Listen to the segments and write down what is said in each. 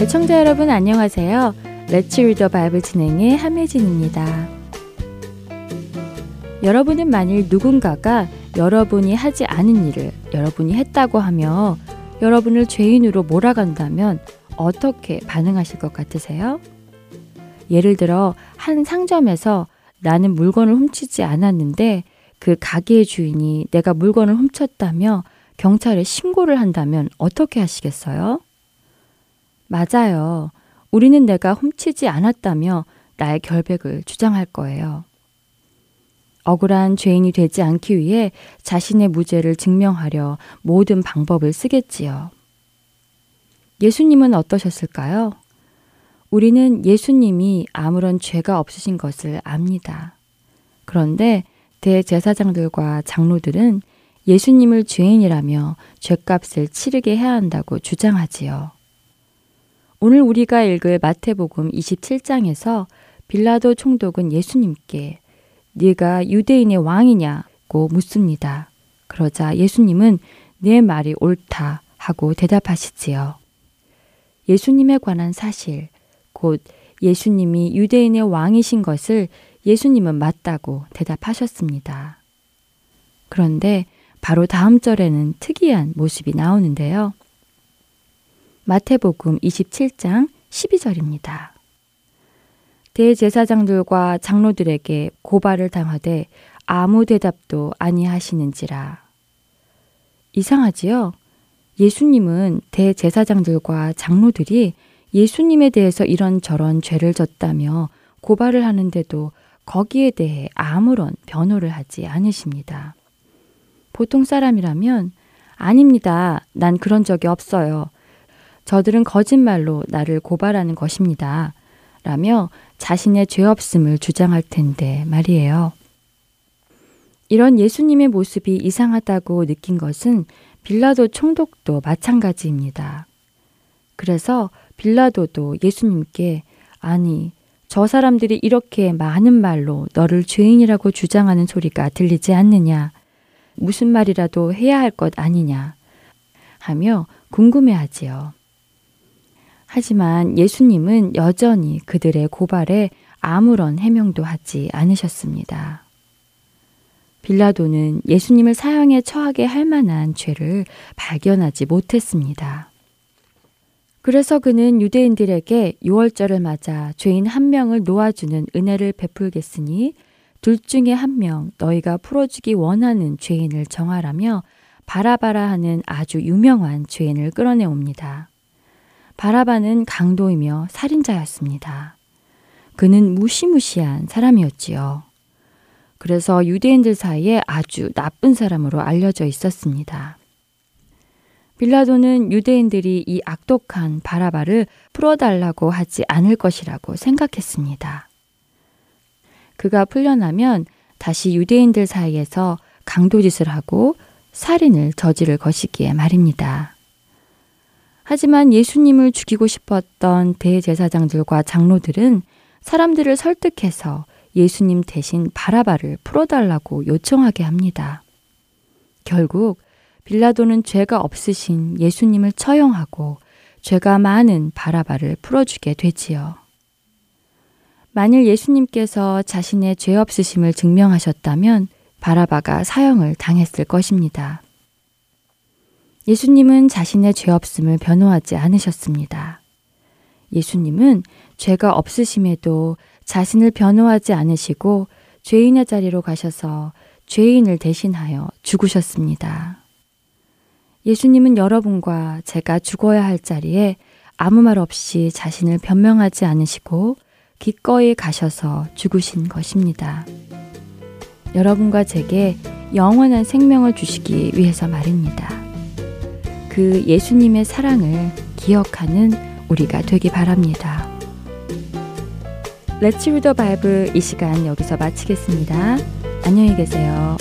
애청자 여러분 안녕하세요. Let's Read the Bible 진행의 함혜진입니다. 여러분은 만일 누군가가 여러분이 하지 않은 일을 여러분이 했다고 하며 여러분을 죄인으로 몰아간다면 어떻게 반응하실 것 같으세요? 예를 들어 한 상점에서 나는 물건을 훔치지 않았는데 그 가게의 주인이 내가 물건을 훔쳤다며 경찰에 신고를 한다면 어떻게 하시겠어요? 맞아요. 우리는 내가 훔치지 않았다며 나의 결백을 주장할 거예요. 억울한 죄인이 되지 않기 위해 자신의 무죄를 증명하려 모든 방법을 쓰겠지요. 예수님은 어떠셨을까요? 우리는 예수님이 아무런 죄가 없으신 것을 압니다. 그런데 대제사장들과 장로들은 예수님을 죄인이라며 죄값을 치르게 해야 한다고 주장하지요. 오늘 우리가 읽을 마태복음 27장에서 빌라도 총독은 예수님께 네가 유대인의 왕이냐고 묻습니다. 그러자 예수님은 내 말이 옳다 하고 대답하시지요. 예수님에 관한 사실, 곧 예수님이 유대인의 왕이신 것을 예수님은 맞다고 대답하셨습니다. 그런데 바로 다음 절에는 특이한 모습이 나오는데요. 마태복음 27장 12절입니다. 대제사장들과 장로들에게 고발을 당하되 아무 대답도 아니하시는지라. 이상하지요? 예수님은 대제사장들과 장로들이 예수님에 대해서 이런저런 죄를 졌다며 고발을 하는데도 거기에 대해 아무런 변호를 하지 않으십니다. 보통 사람이라면 아닙니다. 난 그런 적이 없어요. 저들은 거짓말로 나를 고발하는 것입니다. 라며 자신의 죄 없음을 주장할 텐데 말이에요. 이런 예수님의 모습이 이상하다고 느낀 것은 빌라도 총독도 마찬가지입니다. 그래서 빌라도도 예수님께 아니, 저 사람들이 이렇게 많은 말로 너를 죄인이라고 주장하는 소리가 들리지 않느냐? 무슨 말이라도 해야 할 것 아니냐? 하며 궁금해하지요. 하지만 예수님은 여전히 그들의 고발에 아무런 해명도 하지 않으셨습니다. 빌라도는 예수님을 사형에 처하게 할 만한 죄를 발견하지 못했습니다. 그래서 그는 유대인들에게 유월절을 맞아 죄인 한 명을 놓아주는 은혜를 베풀겠으니 둘 중에 한 명 너희가 풀어주기 원하는 죄인을 정하라며 바라바라 하는 아주 유명한 죄인을 끌어내 옵니다. 바라바는 강도이며 살인자였습니다. 그는 무시무시한 사람이었지요. 그래서 유대인들 사이에 아주 나쁜 사람으로 알려져 있었습니다. 빌라도는 유대인들이 이 악독한 바라바를 풀어달라고 하지 않을 것이라고 생각했습니다. 그가 풀려나면 다시 유대인들 사이에서 강도짓을 하고 살인을 저지를 것이기에 말입니다. 하지만 예수님을 죽이고 싶었던 대제사장들과 장로들은 사람들을 설득해서 예수님 대신 바라바를 풀어달라고 요청하게 합니다. 결국 빌라도는 죄가 없으신 예수님을 처형하고 죄가 많은 바라바를 풀어주게 되지요. 만일 예수님께서 자신의 죄 없으심을 증명하셨다면 바라바가 사형을 당했을 것입니다. 예수님은 자신의 죄 없음을 변호하지 않으셨습니다. 예수님은 죄가 없으심에도 자신을 변호하지 않으시고 죄인의 자리로 가셔서 죄인을 대신하여 죽으셨습니다. 예수님은 여러분과 제가 죽어야 할 자리에 아무 말 없이 자신을 변명하지 않으시고 기꺼이 가셔서 죽으신 것입니다. 여러분과 제게 영원한 생명을 주시기 위해서 말입니다. 그 예수님의 사랑을 기억하는 우리가 되기 바랍니다. 레츠 리더 바이블 이 시간 여기서 마치겠습니다. 안녕히 계세요.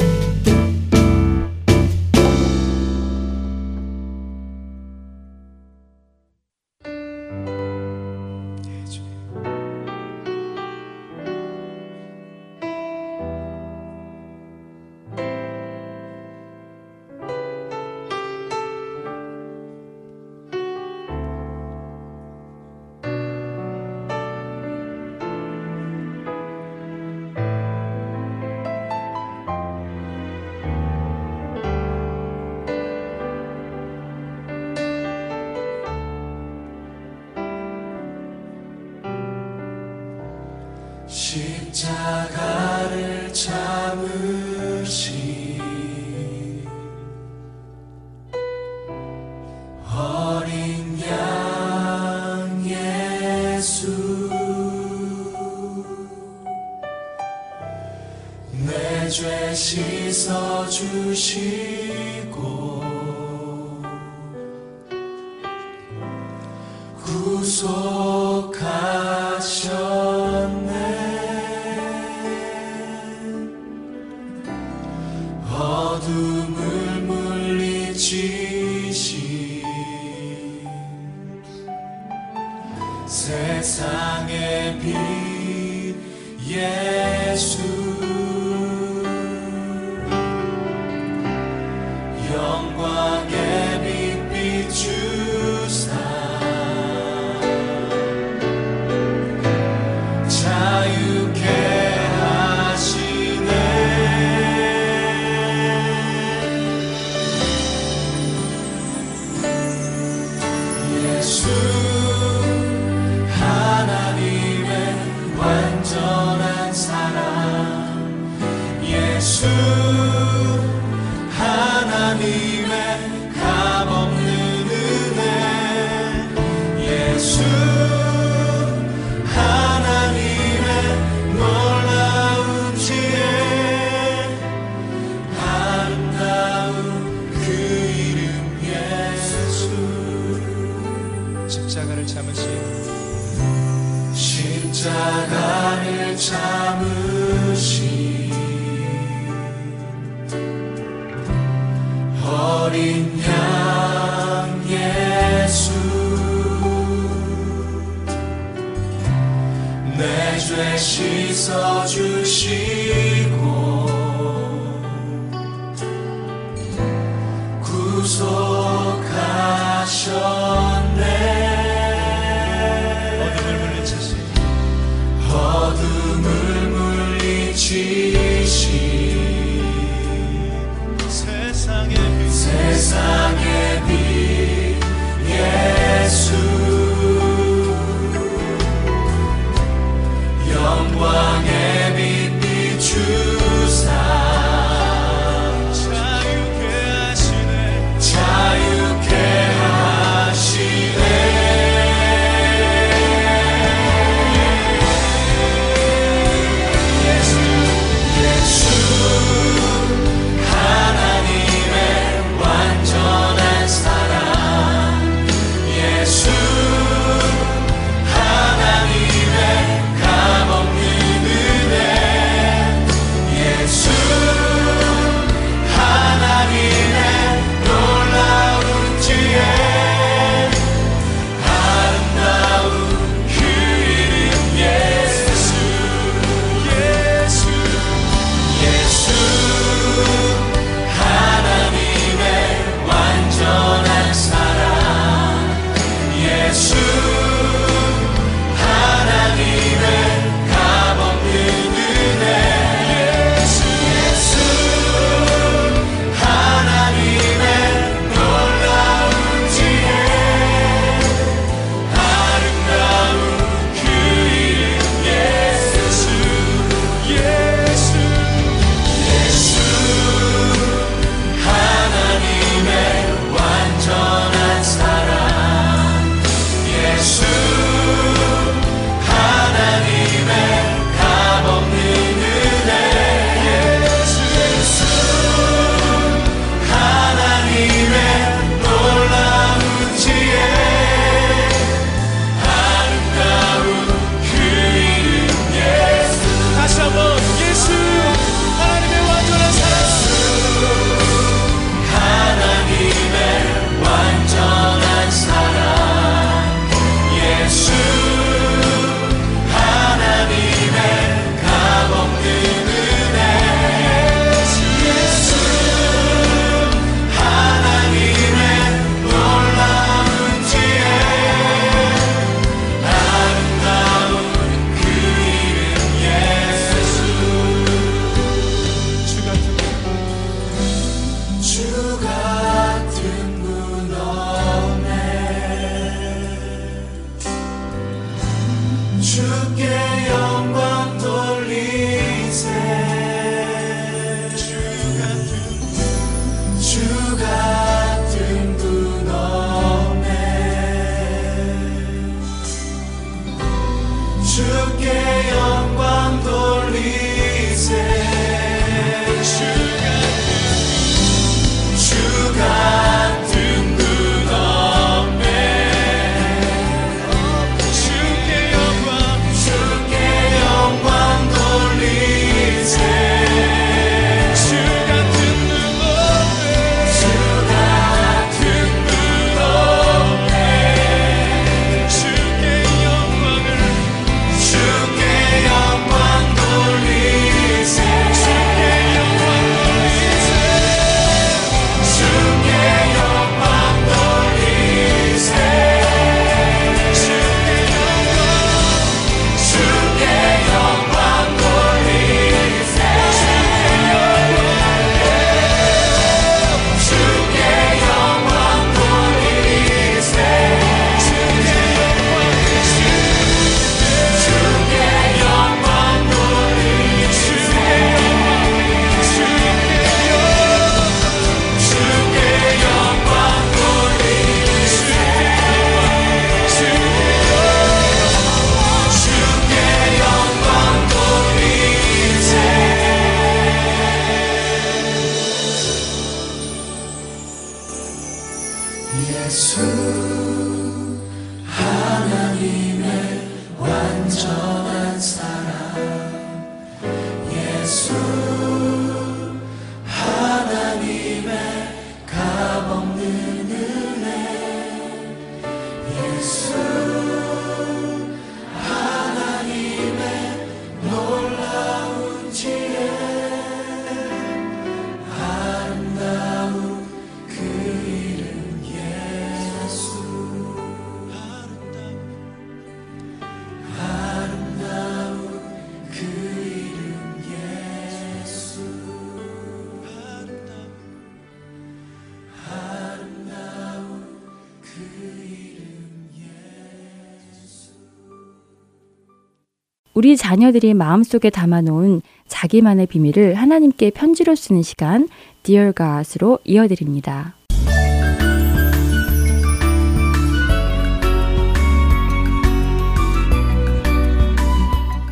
자녀들이 마음속에 담아놓은 자기만의 비밀을 하나님께 편지로 쓰는 시간 Dear God으로 이어드립니다.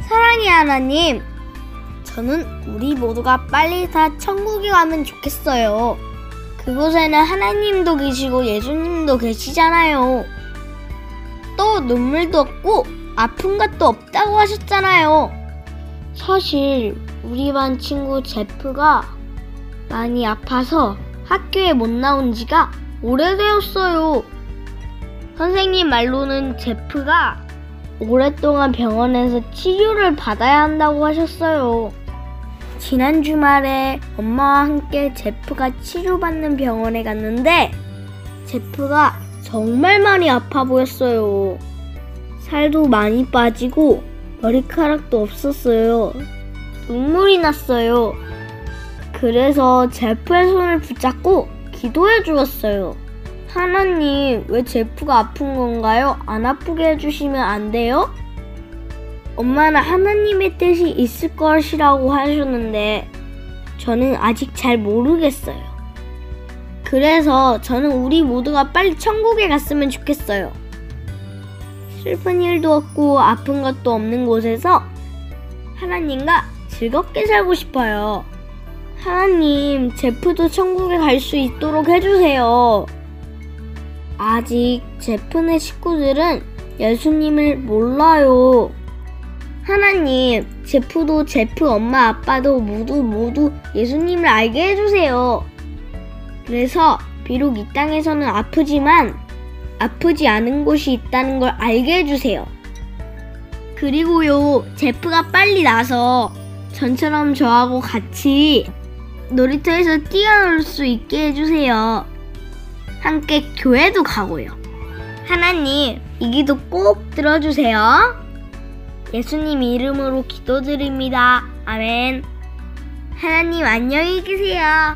사랑의 하나님, 저는 우리 모두가 빨리 다 천국에 가면 좋겠어요. 그곳에는 하나님도 계시고 예수님도 계시잖아요. 또 눈물도 없고 아픈 것도 없다고 하셨잖아요. 사실 우리 반 친구 제프가 많이 아파서 학교에 못 나온 지가 오래되었어요. 선생님 말로는 제프가 오랫동안 병원에서 치료를 받아야 한다고 하셨어요. 지난 주말에 엄마와 함께 제프가 치료받는 병원에 갔는데 제프가 정말 많이 아파 보였어요. 살도 많이 빠지고 머리카락도 없었어요. 눈물이 났어요. 그래서 제프의 손을 붙잡고 기도해 주었어요. 하나님, 왜 제프가 아픈 건가요? 안 아프게 해주시면 안 돼요? 엄마는 하나님의 뜻이 있을 것이라고 하셨는데, 저는 아직 잘 모르겠어요. 그래서 저는 우리 모두가 빨리 천국에 갔으면 좋겠어요. 슬픈 일도 없고 아픈 것도 없는 곳에서 하나님과 즐겁게 살고 싶어요. 하나님, 제프도 천국에 갈 수 있도록 해주세요. 아직 제프네 식구들은 예수님을 몰라요. 하나님, 제프도 제프 엄마 아빠도 모두 모두 예수님을 알게 해주세요. 그래서 비록 이 땅에서는 아프지만 아프지 않은 곳이 있다는 걸 알게 해주세요. 그리고요, 제프가 빨리 나서 전처럼 저하고 같이 놀이터에서 뛰어놀 수 있게 해주세요. 함께 교회도 가고요. 하나님, 이 기도 꼭 들어주세요. 예수님 이름으로 기도드립니다. 아멘. 하나님 안녕히 계세요.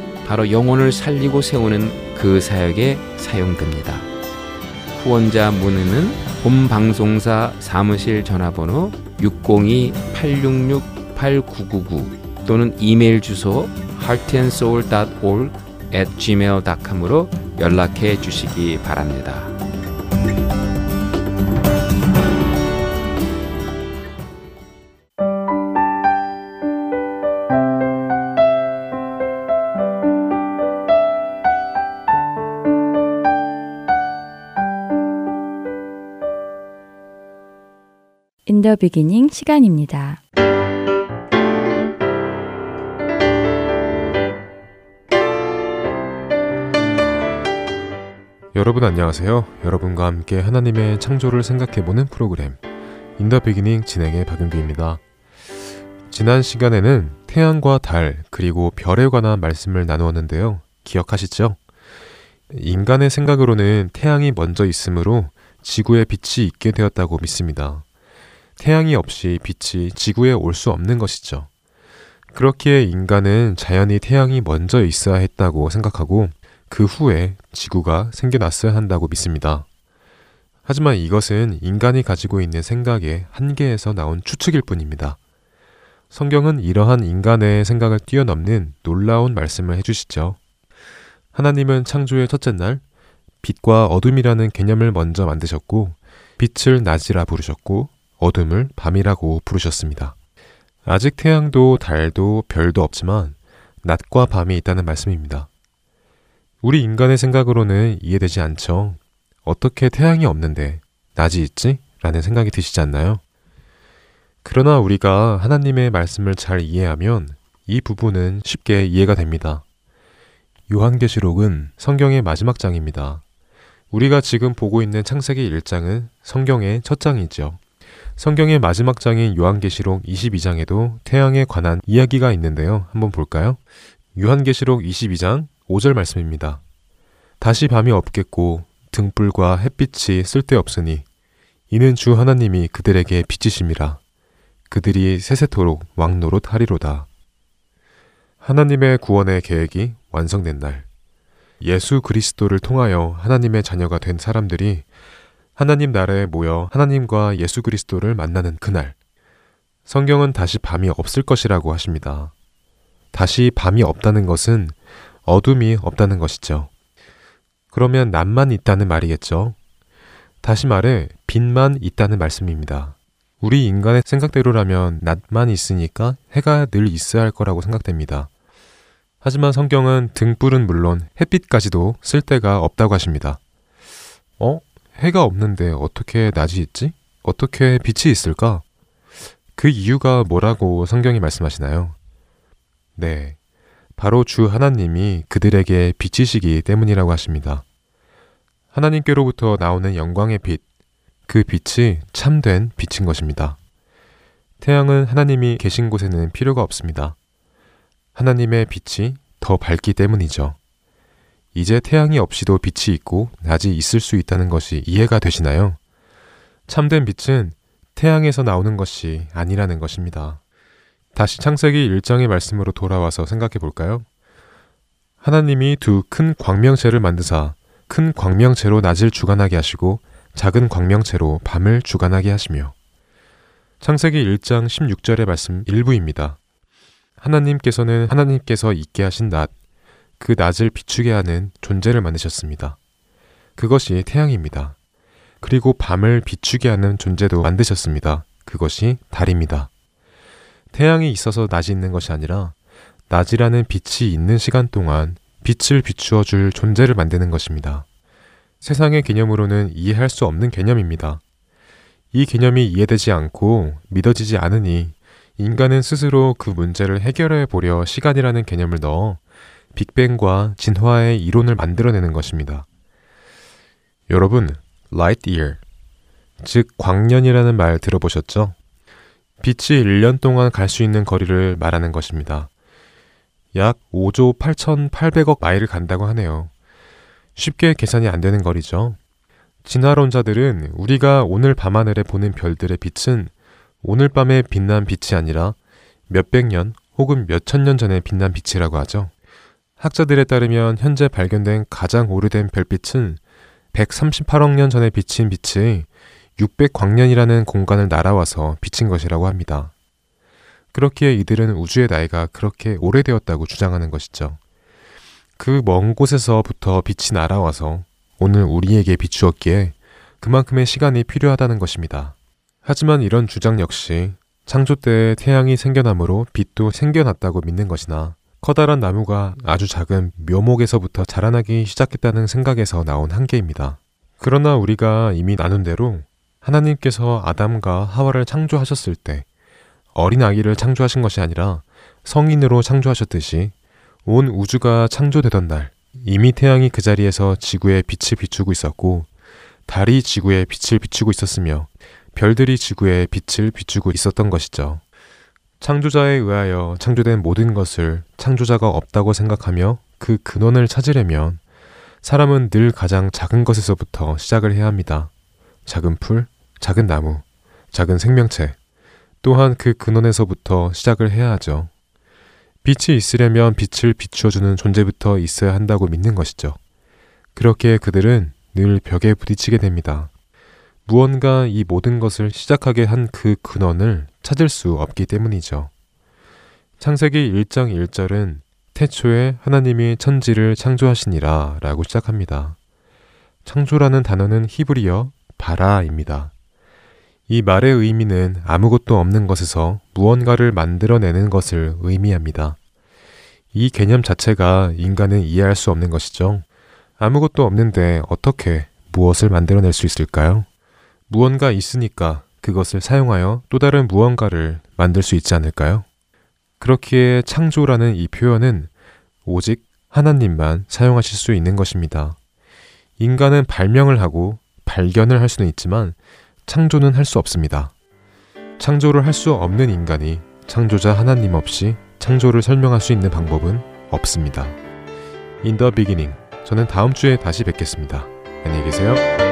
바로 영혼을 살리고 세우는 그 사역에 사용됩니다. 후원자 문의는 본 방송사 사무실 전화번호 602-866-8999 또는 이메일 주소 heartandsoul.org at gmail.com으로 연락해 주시기 바랍니다. The Beginning 시간입니다. 여러분 안녕하세요. 여러분과 함께 하나님의 창조를 생각해보는 프로그램 In the Beginning 진행의 박윤규입니다. 지난 시간에는 태양과 달 그리고 별에 관한 말씀을 나누었는데요. 기억하시죠? 인간의 생각으로는 태양이 먼저 있으므로 지구에 빛이 있게 되었다고 믿습니다. 태양이 없이 빛이 지구에 올 수 없는 것이죠. 그렇기에 인간은 자연히 태양이 먼저 있어야 했다고 생각하고 그 후에 지구가 생겨났어야 한다고 믿습니다. 하지만 이것은 인간이 가지고 있는 생각의 한계에서 나온 추측일 뿐입니다. 성경은 이러한 인간의 생각을 뛰어넘는 놀라운 말씀을 해주시죠. 하나님은 창조의 첫째 날, 빛과 어둠이라는 개념을 먼저 만드셨고, 빛을 낮이라 부르셨고, 어둠을 밤이라고 부르셨습니다. 아직 태양도 달도 별도 없지만, 낮과 밤이 있다는 말씀입니다. 우리 인간의 생각으로는 이해되지 않죠. 어떻게 태양이 없는데 낮이 있지? 라는 생각이 드시지 않나요? 그러나 우리가 하나님의 말씀을 잘 이해하면 이 부분은 쉽게 이해가 됩니다. 요한계시록은 성경의 마지막 장입니다. 우리가 지금 보고 있는 창세기 1장은 성경의 첫 장이죠. 성경의 마지막 장인 요한계시록 22장에도 태양에 관한 이야기가 있는데요. 한번 볼까요? 요한계시록 22장 5절 말씀입니다. 다시 밤이 없겠고 등불과 햇빛이 쓸데없으니 이는 주 하나님이 그들에게 비치심이라 그들이 세세토록 왕노릇 하리로다. 하나님의 구원의 계획이 완성된 날 예수 그리스도를 통하여 하나님의 자녀가 된 사람들이 하나님 나라에 모여 하나님과 예수 그리스도를 만나는 그날 성경은 다시 밤이 없을 것이라고 하십니다. 다시 밤이 없다는 것은 어둠이 없다는 것이죠. 그러면 낮만 있다는 말이겠죠. 다시 말해 빛만 있다는 말씀입니다. 우리 인간의 생각대로라면 낮만 있으니까 해가 늘 있어야 할 거라고 생각됩니다. 하지만 성경은 등불은 물론 햇빛까지도 쓸 데가 없다고 하십니다. 어? 해가 없는데 어떻게 낮이 있지? 어떻게 빛이 있을까? 그 이유가 뭐라고 성경이 말씀하시나요? 네. 바로 주 하나님이 그들에게 비치시기 때문이라고 하십니다. 하나님께로부터 나오는 영광의 빛, 그 빛이 참된 빛인 것입니다. 태양은 하나님이 계신 곳에는 필요가 없습니다. 하나님의 빛이 더 밝기 때문이죠. 이제 태양이 없이도 빛이 있고 낮이 있을 수 있다는 것이 이해가 되시나요? 참된 빛은 태양에서 나오는 것이 아니라는 것입니다. 다시 창세기 1장의 말씀으로 돌아와서 생각해 볼까요? 하나님이 두 큰 광명체를 만드사 큰 광명체로 낮을 주관하게 하시고 작은 광명체로 밤을 주관하게 하시며 창세기 1장 16절의 말씀 일부입니다. 하나님께서는 하나님께서 있게 하신 낮, 그 낮을 비추게 하는 존재를 만드셨습니다. 그것이 태양입니다. 그리고 밤을 비추게 하는 존재도 만드셨습니다. 그것이 달입니다. 태양이 있어서 낮이 있는 것이 아니라 낮이라는 빛이 있는 시간 동안 빛을 비추어 줄 존재를 만드는 것입니다. 세상의 개념으로는 이해할 수 없는 개념입니다. 이 개념이 이해되지 않고 믿어지지 않으니 인간은 스스로 그 문제를 해결해 보려 시간이라는 개념을 넣어 빅뱅과 진화의 이론을 만들어내는 것입니다. 여러분, light year, 즉 광년이라는 말 들어보셨죠? 빛이 1년 동안 갈 수 있는 거리를 말하는 것입니다. 약 5조 8,800억 마일을 간다고 하네요. 쉽게 계산이 안 되는 거리죠. 진화론자들은 우리가 오늘 밤하늘에 보는 별들의 빛은 오늘 밤에 빛난 빛이 아니라 몇백 년 혹은 몇천 년 전에 빛난 빛이라고 하죠. 학자들에 따르면 현재 발견된 가장 오래된 별빛은 138억 년 전에 비친 빛이 600광년이라는 공간을 날아와서 비친 것이라고 합니다. 그렇기에 이들은 우주의 나이가 그렇게 오래되었다고 주장하는 것이죠. 그 먼 곳에서부터 빛이 날아와서 오늘 우리에게 비추었기에 그만큼의 시간이 필요하다는 것입니다. 하지만 이런 주장 역시 창조 때 태양이 생겨나므로 빛도 생겨났다고 믿는 것이나 커다란 나무가 아주 작은 묘목에서부터 자라나기 시작했다는 생각에서 나온 한계입니다. 그러나 우리가 이미 나눈 대로 하나님께서 아담과 하와를 창조하셨을 때 어린 아기를 창조하신 것이 아니라 성인으로 창조하셨듯이 온 우주가 창조되던 날 이미 태양이 그 자리에서 지구에 빛을 비추고 있었고 달이 지구에 빛을 비추고 있었으며 별들이 지구에 빛을 비추고 있었던 것이죠. 창조자에 의하여 창조된 모든 것을 창조자가 없다고 생각하며 그 근원을 찾으려면 사람은 늘 가장 작은 것에서부터 시작을 해야 합니다. 작은 풀, 작은 나무, 작은 생명체, 또한 그 근원에서부터 시작을 해야 하죠. 빛이 있으려면 빛을 비추어주는 존재부터 있어야 한다고 믿는 것이죠. 그렇게 그들은 늘 벽에 부딪히게 됩니다. 무언가 이 모든 것을 시작하게 한 그 근원을 찾을 수 없기 때문이죠. 창세기 1장 1절은 태초에 하나님이 천지를 창조하시니라 라고 시작합니다. 창조라는 단어는 히브리어 바라입니다. 이 말의 의미는 아무것도 없는 것에서 무언가를 만들어내는 것을 의미합니다. 이 개념 자체가 인간은 이해할 수 없는 것이죠. 아무것도 없는데 어떻게 무엇을 만들어낼 수 있을까요? 무언가 있으니까 그것을 사용하여 또 다른 무언가를 만들 수 있지 않을까요? 그렇기에 창조라는 이 표현은 오직 하나님만 사용하실 수 있는 것입니다. 인간은 발명을 하고 발견을 할 수는 있지만 창조는 할 수 없습니다. 창조를 할 수 없는 인간이 창조자 하나님 없이 창조를 설명할 수 있는 방법은 없습니다. The beginning. 저는 다음 주에 다시 뵙겠습니다. 안녕히 계세요.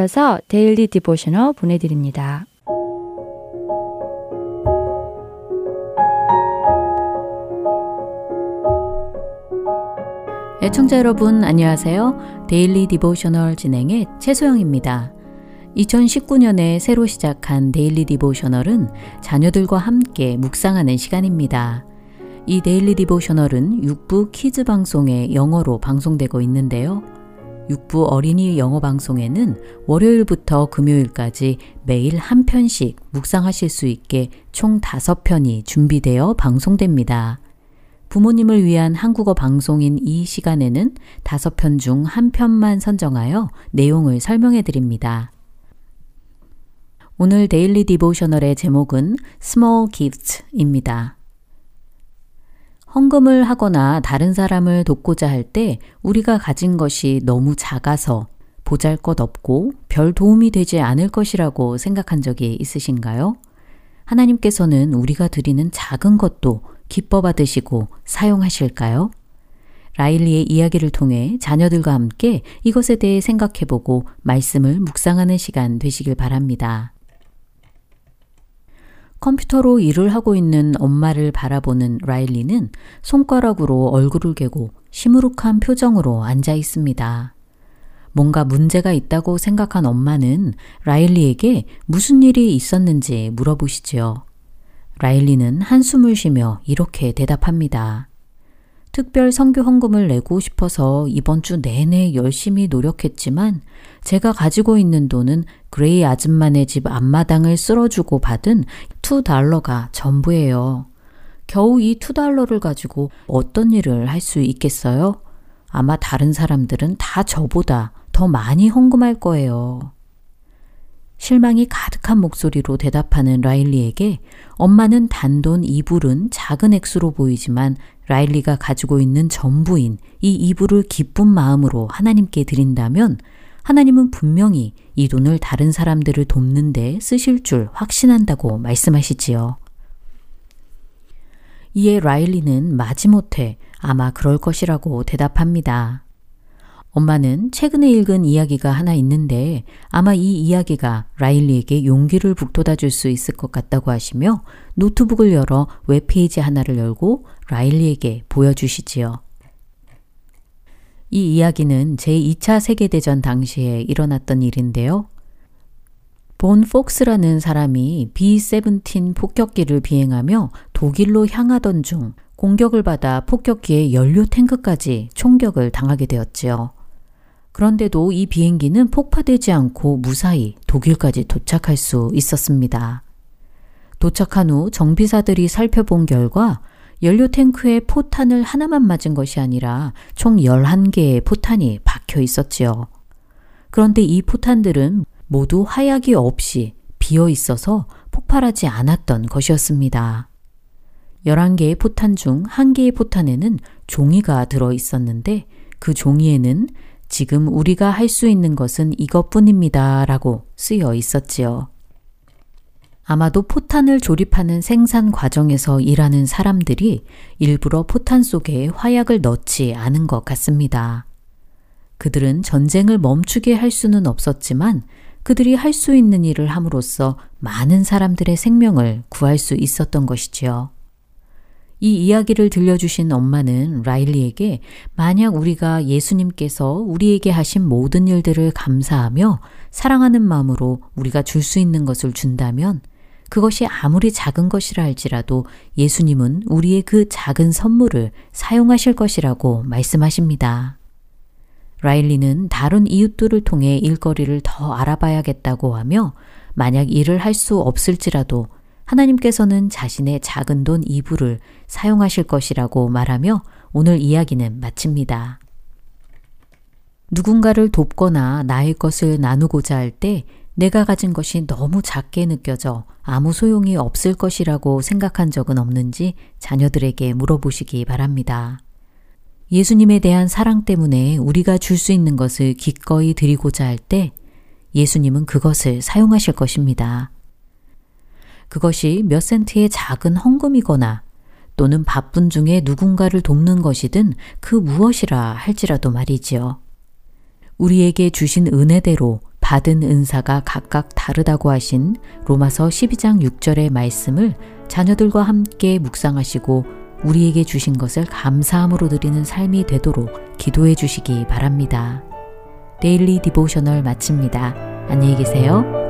이어서 Daily Devotional 보내드립니다. 애청자 여러분 안녕하세요. Daily Devotional 진행의 최소영입니다. 2019년에 새로 시작한 Daily Devotional은 자녀들과 함께 묵상하는 시간입니다. 이 Daily Devotional은 6부 Kids 방송에 영어로 방송되고 있는데요. 6부 어린이 영어 방송에는 월요일부터 금요일까지 매일 한 편씩 묵상하실 수 있게 총 5편이 준비되어 방송됩니다. 부모님을 위한 한국어 방송인 이 시간에는 5편 중 한 편만 선정하여 내용을 설명해 드립니다. 오늘 데일리 디보셔널의 제목은 Small Gifts입니다. 헌금을 하거나 다른 사람을 돕고자 할 때 우리가 가진 것이 너무 작아서 보잘 것 없고 별 도움이 되지 않을 것이라고 생각한 적이 있으신가요? 하나님께서는 우리가 드리는 작은 것도 기뻐 받으시고 사용하실까요? 라일리의 이야기를 통해 자녀들과 함께 이것에 대해 생각해보고 말씀을 묵상하는 시간 되시길 바랍니다. 컴퓨터로 일을 하고 있는 엄마를 바라보는 라일리는 손가락으로 얼굴을 개고 시무룩한 표정으로 앉아 있습니다. 뭔가 문제가 있다고 생각한 엄마는 라일리에게 무슨 일이 있었는지 물어보시지요. 라일리는 한숨을 쉬며 이렇게 대답합니다. 특별 성교 헌금을 내고 싶어서 이번 주 내내 열심히 노력했지만 제가 가지고 있는 돈은 그레이 아줌마네 집 앞마당을 쓸어주고 받은 2달러가 전부예요. 겨우 이 2달러를 가지고 어떤 일을 할 수 있겠어요? 아마 다른 사람들은 다 저보다 더 많이 헌금할 거예요. 실망이 가득한 목소리로 대답하는 라일리에게 엄마는 단돈 이불은 작은 액수로 보이지만 라일리가 가지고 있는 전부인 이 이불을 기쁜 마음으로 하나님께 드린다면 하나님은 분명히 이 돈을 다른 사람들을 돕는데 쓰실 줄 확신한다고 말씀하시지요. 이에 라일리는 마지못해 아마 그럴 것이라고 대답합니다. 엄마는 최근에 읽은 이야기가 하나 있는데 아마 이 이야기가 라일리에게 용기를 북돋아 줄 수 있을 것 같다고 하시며 노트북을 열어 웹페이지 하나를 열고 라일리에게 보여주시지요. 이 이야기는 제2차 세계대전 당시에 일어났던 일인데요. 본 폭스라는 사람이 B-17 폭격기를 비행하며 독일로 향하던 중 공격을 받아 폭격기의 연료 탱크까지 총격을 당하게 되었지요. 그런데도 이 비행기는 폭파되지 않고 무사히 독일까지 도착할 수 있었습니다. 도착한 후 정비사들이 살펴본 결과 연료 탱크에 포탄을 하나만 맞은 것이 아니라 총 11개의 포탄이 박혀 있었지요. 그런데 이 포탄들은 모두 화약이 없이 비어 있어서 폭발하지 않았던 것이었습니다. 11개의 포탄 중 1개의 포탄에는 종이가 들어 있었는데 그 종이에는 지금 우리가 할 수 있는 것은 이것뿐입니다. 라고 쓰여 있었지요. 아마도 포탄을 조립하는 생산 과정에서 일하는 사람들이 일부러 포탄 속에 화약을 넣지 않은 것 같습니다. 그들은 전쟁을 멈추게 할 수는 없었지만 그들이 할 수 있는 일을 함으로써 많은 사람들의 생명을 구할 수 있었던 것이지요. 이 이야기를 들려주신 엄마는 라일리에게 만약 우리가 예수님께서 우리에게 하신 모든 일들을 감사하며 사랑하는 마음으로 우리가 줄 수 있는 것을 준다면 그것이 아무리 작은 것이라 할지라도 예수님은 우리의 그 작은 선물을 사용하실 것이라고 말씀하십니다. 라일리는 다른 이웃들을 통해 일거리를 더 알아봐야겠다고 하며 만약 일을 할 수 없을지라도 하나님께서는 자신의 작은 돈 이불을 사용하실 것이라고 말하며 오늘 이야기는 마칩니다. 누군가를 돕거나 나의 것을 나누고자 할 때 내가 가진 것이 너무 작게 느껴져 아무 소용이 없을 것이라고 생각한 적은 없는지 자녀들에게 물어보시기 바랍니다. 예수님에 대한 사랑 때문에 우리가 줄 수 있는 것을 기꺼이 드리고자 할 때 예수님은 그것을 사용하실 것입니다. 그것이 몇 센트의 작은 헌금이거나 또는 바쁜 중에 누군가를 돕는 것이든 그 무엇이라 할지라도 말이지요. 우리에게 주신 은혜대로 받은 은사가 각각 다르다고 하신 로마서 12장 6절의 말씀을 자녀들과 함께 묵상하시고 우리에게 주신 것을 감사함으로 드리는 삶이 되도록 기도해 주시기 바랍니다. Daily Devotional 마칩니다. 안녕히 계세요.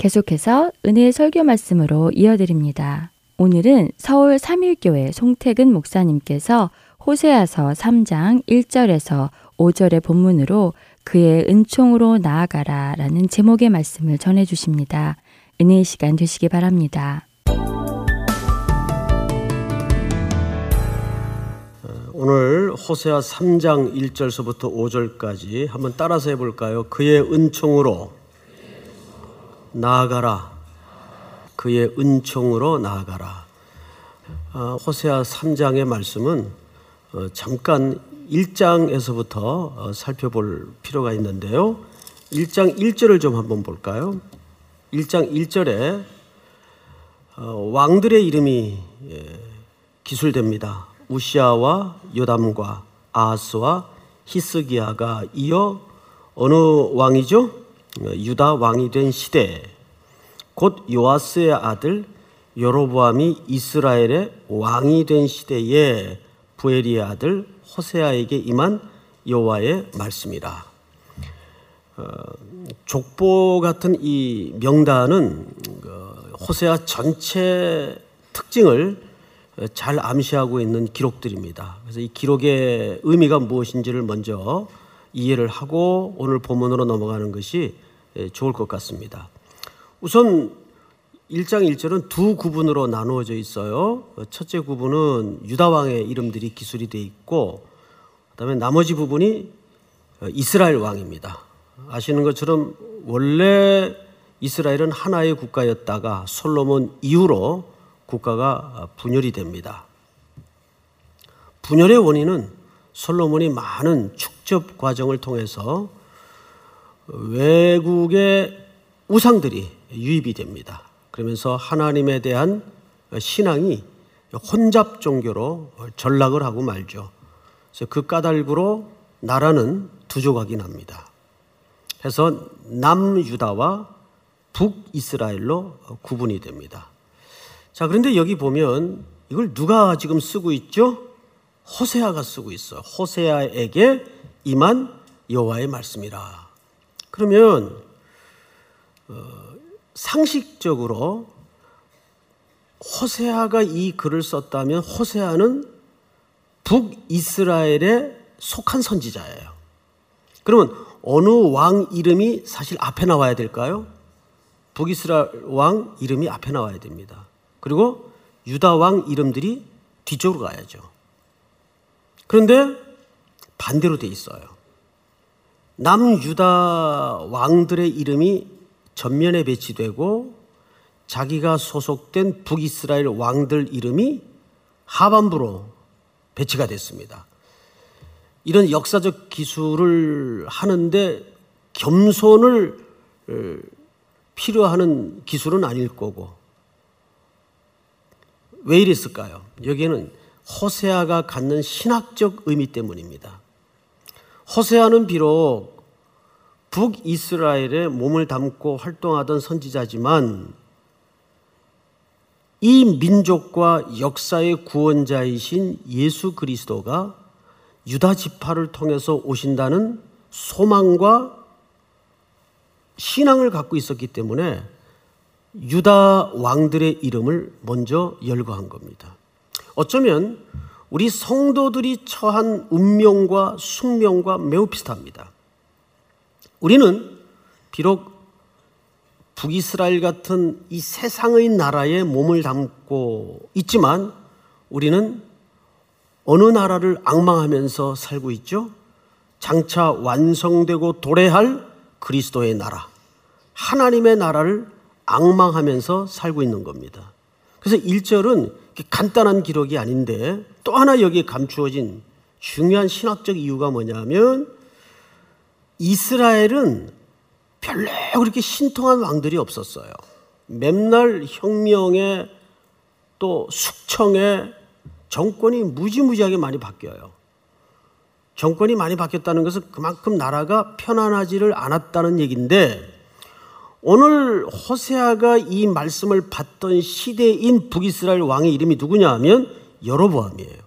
계속해서 은혜의 설교 말씀으로 이어드립니다. 오늘은 서울 삼일교회 송태근 목사님께서 호세아서 3장 1절에서 5절의 본문으로 그의 은총으로 나아가라 라는 제목의 말씀을 전해 주십니다. 은혜의 시간 되시기 바랍니다. 오늘 호세아 3장 1절서부터 5절까지 한번 따라서 해볼까요? 그의 은총으로 나아가라. 그의 은총으로 나아가라. 아, 호세아 3장의 말씀은 어, 잠깐 1장에서부터 어, 살펴볼 필요가 있는데요. 1장 1절을 좀 한번 볼까요? 1장 1절에 어, 왕들의 이름이 예, 기술됩니다. 우시아와 요담과 아하스와 히스기야가 이어 어느 왕이죠? 유다 왕이 된 시대 곧 요아스의 아들 여로보암이 이스라엘의 왕이 된 시대에 부엘리의 아들 호세아에게 임한 여호와의 말씀이라. 어, 족보 같은 이 명단은 그 호세아 전체 특징을 잘 암시하고 있는 기록들입니다. 그래서 이 기록의 의미가 무엇인지를 먼저 이해를 하고 오늘 본문으로 넘어가는 것이 좋을 것 같습니다. 우선 1장 1절은 두 구분으로 나누어져 있어요. 첫째 구분은 유다 왕의 이름들이 기술이 되어 있고 그다음에 나머지 부분이 이스라엘 왕입니다. 아시는 것처럼 원래 이스라엘은 하나의 국가였다가 솔로몬 이후로 국가가 분열이 됩니다. 분열의 원인은 솔로몬이 많은 축적 과정을 통해서 외국의 우상들이 유입이 됩니다. 그러면서 하나님에 대한 신앙이 혼잡 종교로 전락을 하고 말죠. 그래서 그 까닭으로 나라는 두 조각이 납니다. 그래서 남유다와 북이스라엘로 구분이 됩니다. 자, 그런데 여기 보면 이걸 누가 지금 쓰고 있죠? 호세아가 쓰고 있어요. 호세아에게 임한 여호와의 말씀이라. 그러면 어, 상식적으로 호세아가 이 글을 썼다면 호세아는 북이스라엘에 속한 선지자예요. 그러면 어느 왕 이름이 사실 앞에 나와야 될까요? 북이스라엘 왕 이름이 앞에 나와야 됩니다. 그리고 유다 왕 이름들이 뒤쪽으로 가야죠. 그런데 반대로 돼 있어요. 남유다 왕들의 이름이 전면에 배치되고 자기가 소속된 북이스라엘 왕들 이름이 하반부로 배치가 됐습니다. 이런 역사적 기술을 하는데 겸손을 어, 필요하는 기술은 아닐 거고 왜 이랬을까요? 여기에는 호세아가 갖는 신학적 의미 때문입니다. 호세아는 비록 북이스라엘에 몸을 담고 활동하던 선지자지만 이 민족과 역사의 구원자이신 예수 그리스도가 유다 지파를 통해서 오신다는 소망과 신앙을 갖고 있었기 때문에 유다 왕들의 이름을 먼저 열거한 겁니다. 어쩌면 우리 성도들이 처한 운명과 숙명과 매우 비슷합니다. 우리는 비록 북이스라엘 같은 이 세상의 나라에 몸을 담고 있지만 우리는 어느 나라를 악망하면서 살고 있죠? 장차 완성되고 도래할 그리스도의 나라, 하나님의 나라를 악망하면서 살고 있는 겁니다. 그래서 1절은 간단한 기록이 아닌데 또 하나 여기에 감추어진 중요한 신학적 이유가 뭐냐면 이스라엘은 별로 그렇게 신통한 왕들이 없었어요. 맨날 혁명에 또 숙청에 정권이 무지무지하게 많이 바뀌어요. 정권이 많이 바뀌었다는 것은 그만큼 나라가 편안하지를 않았다는 얘기인데 오늘 호세아가 이 말씀을 받던 시대인 북이스라엘 왕의 이름이 누구냐 하면 여로보암이에요.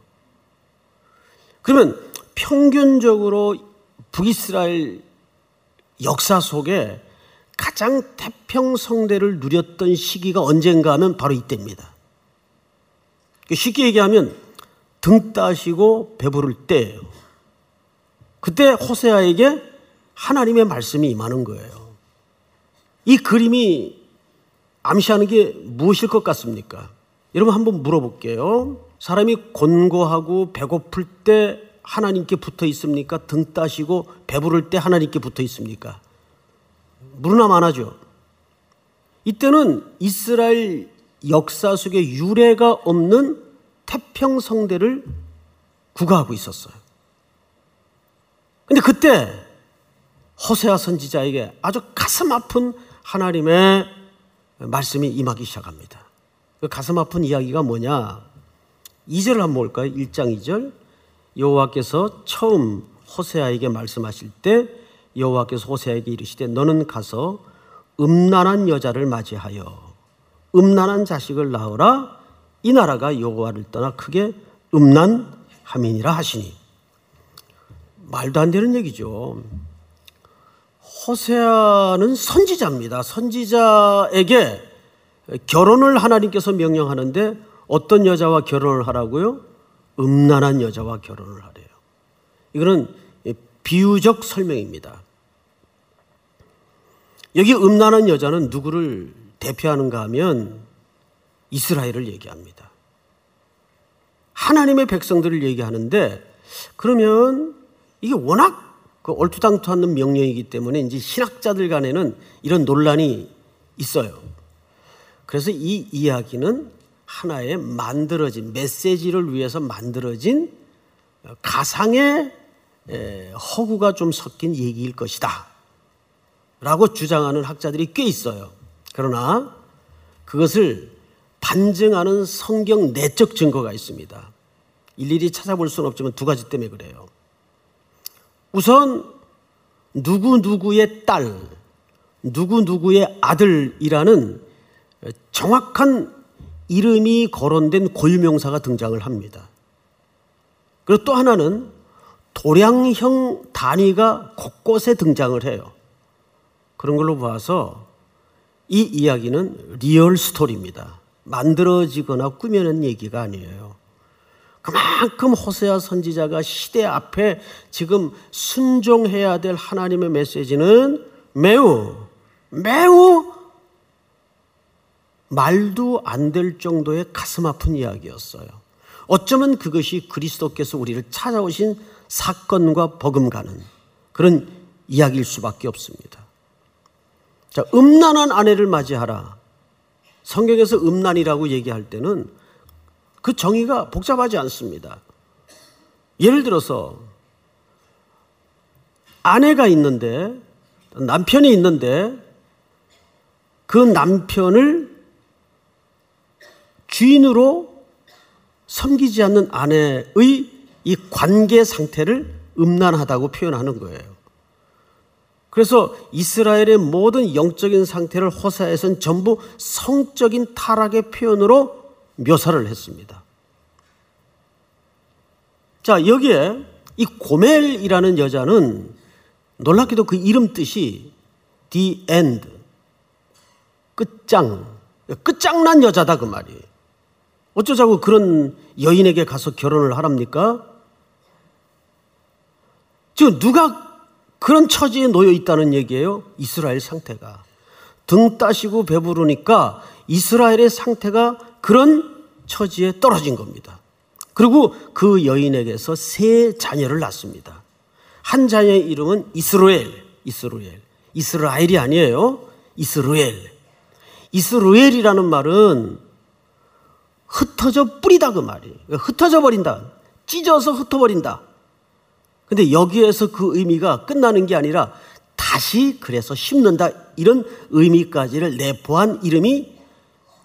그러면 평균적으로 북이스라엘 역사 속에 가장 태평성대를 누렸던 시기가 언젠가 하면 바로 이때입니다. 쉽게 얘기하면 등 따시고 배부를 때예요. 그때 호세아에게 하나님의 말씀이 임하는 거예요. 이 그림이 암시하는 게 무엇일 것 같습니까? 여러분 한번 물어볼게요. 사람이 곤고하고 배고플 때 하나님께 붙어 있습니까? 등 따시고 배부를 때 하나님께 붙어 있습니까? 물으나 마나죠. 이때는 이스라엘 역사 속에 유례가 없는 태평성대를 구가하고 있었어요. 근데 그때 호세아 선지자에게 아주 가슴 아픈 하나님의 말씀이 임하기 시작합니다. 그 가슴 아픈 이야기가 뭐냐? 2절 한번 볼까요? 1장 2절. 여호와께서 처음 호세아에게 말씀하실 때 여호와께서 호세아에게 이르시되 너는 가서 음란한 여자를 맞이하여 음란한 자식을 낳으라 이 나라가 여호와를 떠나 크게 음란함이니라 하시니 말도 안 되는 얘기죠. 호세아는 선지자입니다. 선지자에게 결혼을 하나님께서 명령하는데 어떤 여자와 결혼을 하라고요? 음란한 여자와 결혼을 하래요. 이거는 비유적 설명입니다. 여기 음란한 여자는 누구를 대표하는가 하면 이스라엘을 얘기합니다. 하나님의 백성들을 얘기하는데 그러면 이게 워낙 그 얼토당토하는 명령이기 때문에 이제 신학자들 간에는 이런 논란이 있어요. 그래서 이 이야기는 하나의 만들어진 메시지를 위해서 만들어진 가상의 허구가 좀 섞인 얘기일 것이다. 라고 주장하는 학자들이 꽤 있어요. 그러나 그것을 반증하는 성경 내적 증거가 있습니다. 일일이 찾아볼 수는 없지만 두 가지 때문에 그래요. 우선 누구누구의 딸, 누구누구의 아들이라는 정확한 이름이 거론된 고유명사가 등장을 합니다. 그리고 또 하나는 도량형 단위가 곳곳에 등장을 해요. 그런 걸로 봐서 이 이야기는 real story입니다. 만들어지거나 꾸며낸 얘기가 아니에요. 그만큼 호세아 선지자가 시대 앞에 지금 순종해야 될 하나님의 메시지는 매우, 매우 말도 안 될 정도의 가슴 아픈 이야기였어요. 어쩌면 그것이 그리스도께서 우리를 찾아오신 사건과 버금가는 그런 이야기일 수밖에 없습니다. 자, 음란한 아내를 맞이하라. 성경에서 음란이라고 얘기할 때는 그 정의가 복잡하지 않습니다. 예를 들어서 아내가 있는데 남편이 있는데 그 남편을 주인으로 섬기지 않는 아내의 이 관계 상태를 음란하다고 표현하는 거예요. 그래서 이스라엘의 모든 영적인 상태를 호사에서는 전부 성적인 타락의 표현으로 묘사를 했습니다. 자, 여기에 이 고멜이라는 여자는 놀랍게도 그 이름 뜻이 the end, 끝장, 끝장난 여자다 그 말이에요. 어쩌자고 그런 여인에게 가서 결혼을 하랍니까? 지금 누가 그런 처지에 놓여 있다는 얘기예요? 이스라엘 상태가. 등 따시고 배부르니까 이스라엘의 상태가 그런 처지에 떨어진 겁니다. 그리고 그 여인에게서 세 자녀를 낳습니다. 한 자녀의 이름은 이스로엘, 이스로엘. 이스라엘이 아니에요. 이스로엘. 이스로엘이라는 말은 흩어져 뿌리다 그 말이에요. 흩어져 버린다. 찢어서 흩어버린다. 근데 여기에서 그 의미가 끝나는 게 아니라 다시 그래서 심는다. 이런 의미까지를 내포한 이름이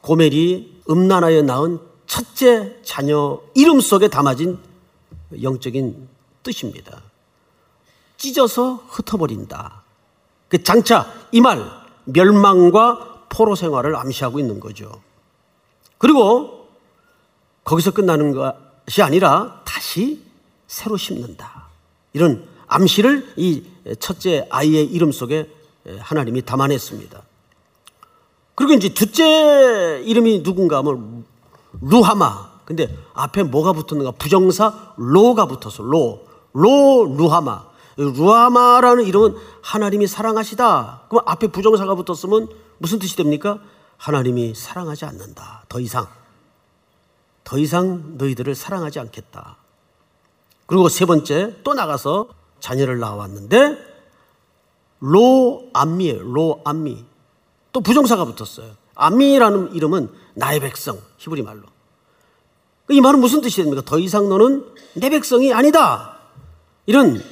고멜이 음란하여 낳은 첫째 자녀 이름 속에 담아진 영적인 뜻입니다. 찢어서 흩어버린다. 그 장차 이 말 멸망과 포로 생활을 암시하고 있는 거죠. 그리고 거기서 끝나는 것이 아니라 다시 새로 심는다. 이런 암시를 이 첫째 아이의 이름 속에 예, 하나님이 담아냈습니다. 그리고 이제 둘째 이름이 누군가 하면 루하마. 근데 앞에 뭐가 붙었는가? 부정사 로가 붙어서 로. 로 루하마. 루하마라는 이름은 하나님이 사랑하시다. 그럼 앞에 부정사가 붙었으면 무슨 뜻이 됩니까? 하나님이 사랑하지 않는다. 더 이상. 더 이상 너희들을 사랑하지 않겠다. 그리고 세 번째 또 나가서 자녀를 낳아왔는데 로 암미예요. 로 암미. 또 부정사가 붙었어요. 암미라는 이름은 나의 백성 히브리 말로. 이 말은 무슨 뜻이 됩니까? 더 이상 너는 내 백성이 아니다. 이런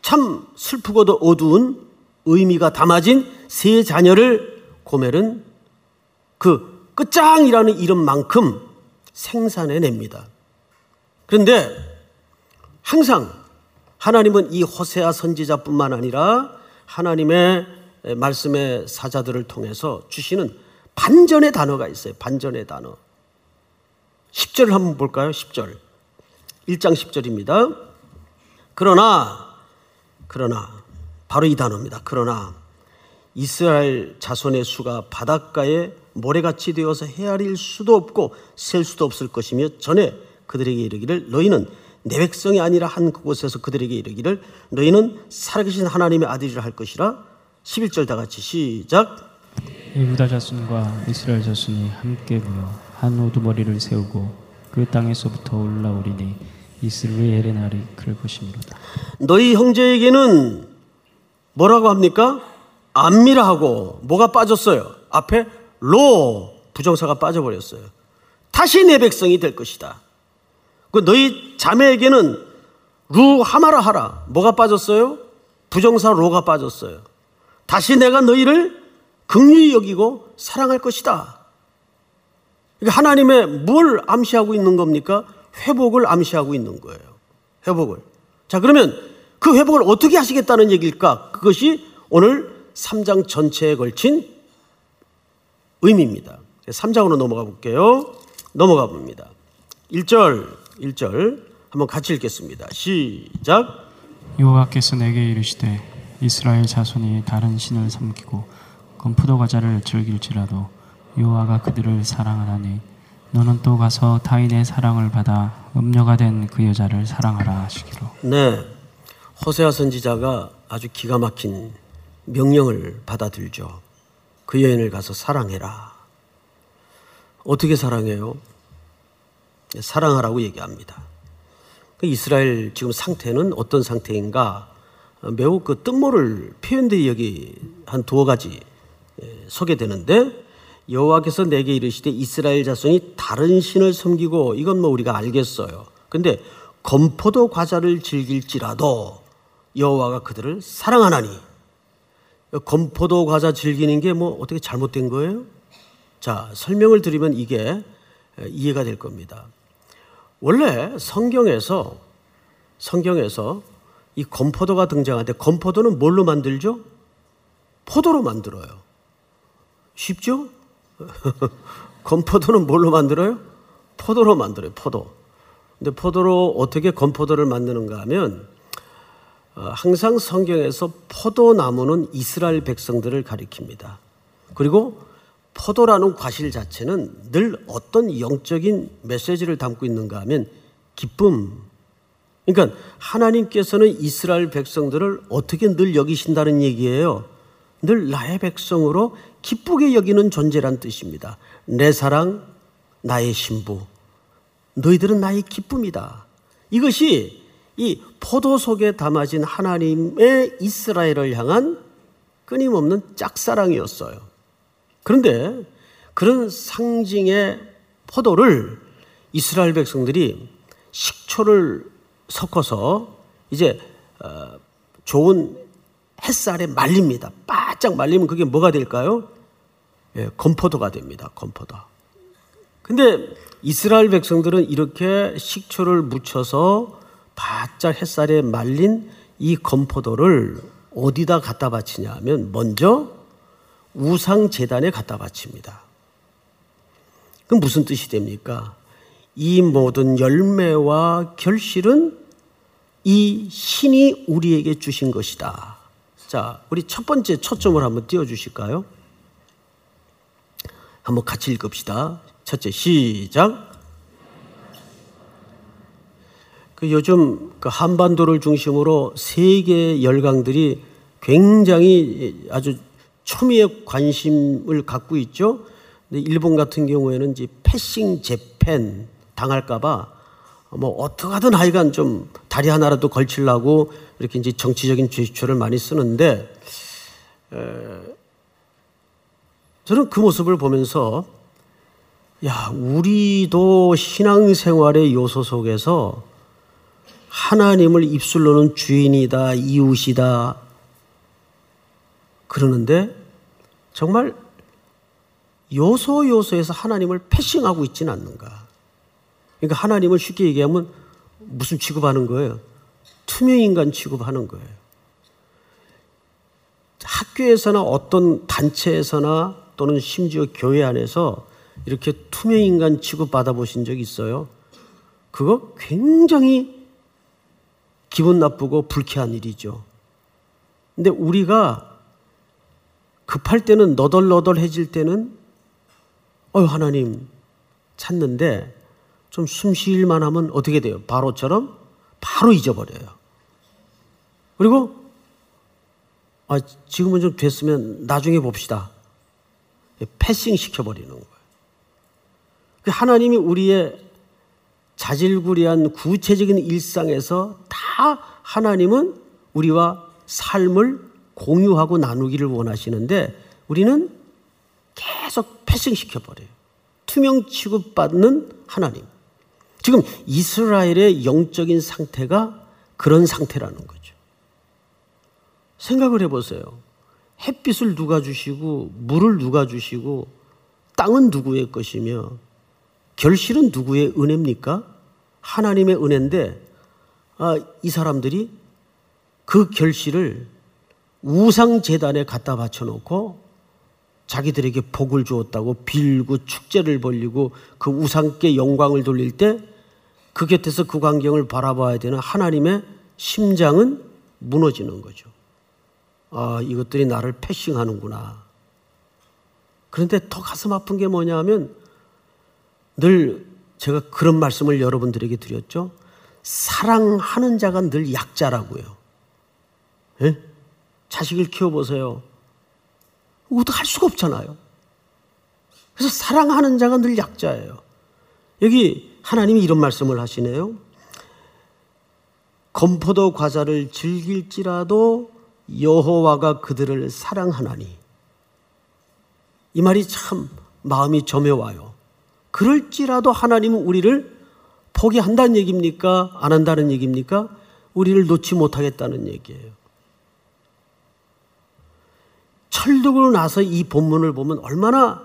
참 슬프고도 어두운 의미가 담아진 세 자녀를 고멜은 그 끝장이라는 이름만큼 생산해냅니다. 그런데 항상 하나님은 이 호세아 선지자뿐만 아니라 하나님의 말씀의 사자들을 통해서 주시는 반전의 단어가 있어요. 반전의 단어. 10절을 한번 볼까요? 10절. 1장 10절입니다. 그러나, 그러나, 바로 이 단어입니다. 그러나, 이스라엘 자손의 수가 바닷가에 모래같이 되어서 헤아릴 수도 없고 셀 수도 없을 것이며 전에 그들에게 이르기를 너희는 내 백성이 아니라 한 그곳에서 그들에게 이르기를 너희는 살아계신 하나님의 아들이라 할 것이라 11절 다 같이 시작 유다 자손과 이스라엘 자손이 함께 모여 한 우두머리를 세우고 그 땅에서부터 올라오리니 이스라엘의 날이 그럴 것이미로다. 너희 형제에게는 뭐라고 합니까? 암미라 하고 뭐가 빠졌어요? 앞에 로 부정사가 빠져버렸어요. 다시 내 백성이 될 것이다. 그 너희 자매에게는 루 하마라 하라. 뭐가 빠졌어요? 부정사 로가 빠졌어요. 다시 내가 너희를 긍휼히 여기고 사랑할 것이다. 하나님의 뭘 암시하고 있는 겁니까? 회복을 암시하고 있는 거예요. 회복을. 자, 그러면 그 회복을 어떻게 하시겠다는 얘기일까? 그것이 오늘 3장 전체에 걸친 의미입니다. 3장으로 넘어가 볼게요. 넘어가 봅니다. 1절, 1절 한번 같이 읽겠습니다. 시작. 여호와께서 내게 이르시되 이스라엘 자손이 다른 신을 섬기고 건포도 과자를 즐길지라도 여호와가 그들을 사랑하나니 너는 또 가서 타인의 사랑을 받아 음녀가 된 그 여자를 사랑하라 하시기로. 네. 호세아 선지자가 아주 기가 막힌 명령을 받아들죠. 그 여인을 가서 사랑해라. 어떻게 사랑해요? 사랑하라고 얘기합니다. 그 이스라엘 지금 상태는 어떤 상태인가? 매우 그 뜻모를 표현들이 여기 한 두어 가지 예, 소개되는데 여호와께서 내게 이르시되 이스라엘 자손이 다른 신을 섬기고 이건 뭐 우리가 알겠어요. 근데 건포도 과자를 즐길지라도 여호와가 그들을 사랑하나니 건포도 과자 즐기는 게 뭐 어떻게 잘못된 거예요? 자, 설명을 드리면 이게 이해가 될 겁니다. 원래 성경에서 성경에서 이 건포도가 등장하는데 건포도는 뭘로 만들죠? 포도로 만들어요. 쉽죠? 건포도는 뭘로 만들어요? 포도로 만들어요. 포도. 근데 포도로 어떻게 건포도를 만드는가 하면 어, 항상 성경에서 포도나무는 이스라엘 백성들을 가리킵니다. 그리고 포도라는 과실 자체는 늘 어떤 영적인 메시지를 담고 있는가 하면 기쁨. 그러니까 하나님께서는 이스라엘 백성들을 어떻게 늘 여기신다는 얘기예요. 늘 나의 백성으로 기쁘게 여기는 존재란 뜻입니다. 내 사랑, 나의 신부. 너희들은 나의 기쁨이다. 이것이 이 포도 속에 담아진 하나님의 이스라엘을 향한 끊임없는 짝사랑이었어요. 그런데 그런 상징의 포도를 이스라엘 백성들이 식초를 섞어서 이제 어, 좋은 햇살에 말립니다. 바짝 말리면 그게 뭐가 될까요? 예, 건포도가 됩니다. 건포도. 근데 이스라엘 백성들은 이렇게 식초를 묻혀서 바짝 햇살에 말린 이 건포도를 어디다 갖다 바치냐 하면 먼저 우상 재단에 갖다 바칩니다. 그 무슨 뜻이 됩니까? 이 모든 열매와 결실은 이 신이 우리에게 주신 것이다. 자, 우리 첫 번째 초점을 한번 띄워 주실까요? 한번 같이 읽읍시다. 첫째, 시작. 그 요즘 그 한반도를 중심으로 세계 열강들이 굉장히 아주 초미의 관심을 갖고 있죠. 근데 일본 같은 경우에는 이제 패싱 재팬 당할까봐 뭐 어떡하든 하여간 좀 다리 하나라도 걸치려고 이렇게 이제 정치적인 제스처를 많이 쓰는데 에, 저는 그 모습을 보면서 야 우리도 신앙생활의 요소 속에서 하나님을 입술로는 주인이다 이웃이다 그러는데 정말 요소 요소에서 하나님을 패싱하고 있지는 않는가. 그러니까 하나님을 쉽게 얘기하면 무슨 취급하는 거예요? 투명인간 취급하는 거예요. 학교에서나 어떤 단체에서나 또는 심지어 교회 안에서 이렇게 투명인간 취급 받아보신 적 있어요? 그거 굉장히 기분 나쁘고 불쾌한 일이죠. 근데 우리가 급할 때는 너덜너덜해질 때는 어유 하나님 찾는데 좀 숨 쉴만 하면 어떻게 돼요? 바로처럼 바로 잊어버려요. 그리고 아, 지금은 좀 됐으면 나중에 봅시다. 패싱 시켜버리는 거예요. 그 하나님이 우리의 자질구리한 구체적인 일상에서 다 하나님은 우리와 삶을 공유하고 나누기를 원하시는데 우리는 계속 패싱시켜버려요. 투명 취급받는 하나님. 지금 이스라엘의 영적인 상태가 그런 상태라는 거죠. 생각을 해보세요. 햇빛을 누가 주시고, 물을 누가 주시고, 땅은 누구의 것이며, 결실은 누구의 은혜입니까? 하나님의 은혜인데, 아, 이 사람들이 그 결실을 우상재단에 갖다 바쳐놓고 자기들에게 복을 주었다고 빌고 축제를 벌리고 그 우상께 영광을 돌릴 때 그 곁에서 그 광경을 바라봐야 되는 하나님의 심장은 무너지는 거죠. 아, 이것들이 나를 패싱하는구나. 그런데 더 가슴 아픈 게 뭐냐 하면 늘 제가 그런 말씀을 여러분들에게 드렸죠. 사랑하는 자가 늘 약자라고요. 예? 자식을 키워보세요. 어떻게 할 수가 없잖아요. 그래서 사랑하는 자가 늘 약자예요. 여기 하나님이 이런 말씀을 하시네요. 건포도 과자를 즐길지라도 여호와가 그들을 사랑하나니. 이 말이 참 마음이 점여와요. 그럴지라도 하나님은 우리를 포기한다는 얘기입니까? 안 한다는 얘기입니까? 우리를 놓지 못하겠다는 얘기예요. 철讀나서 이 본문을 보면 얼마나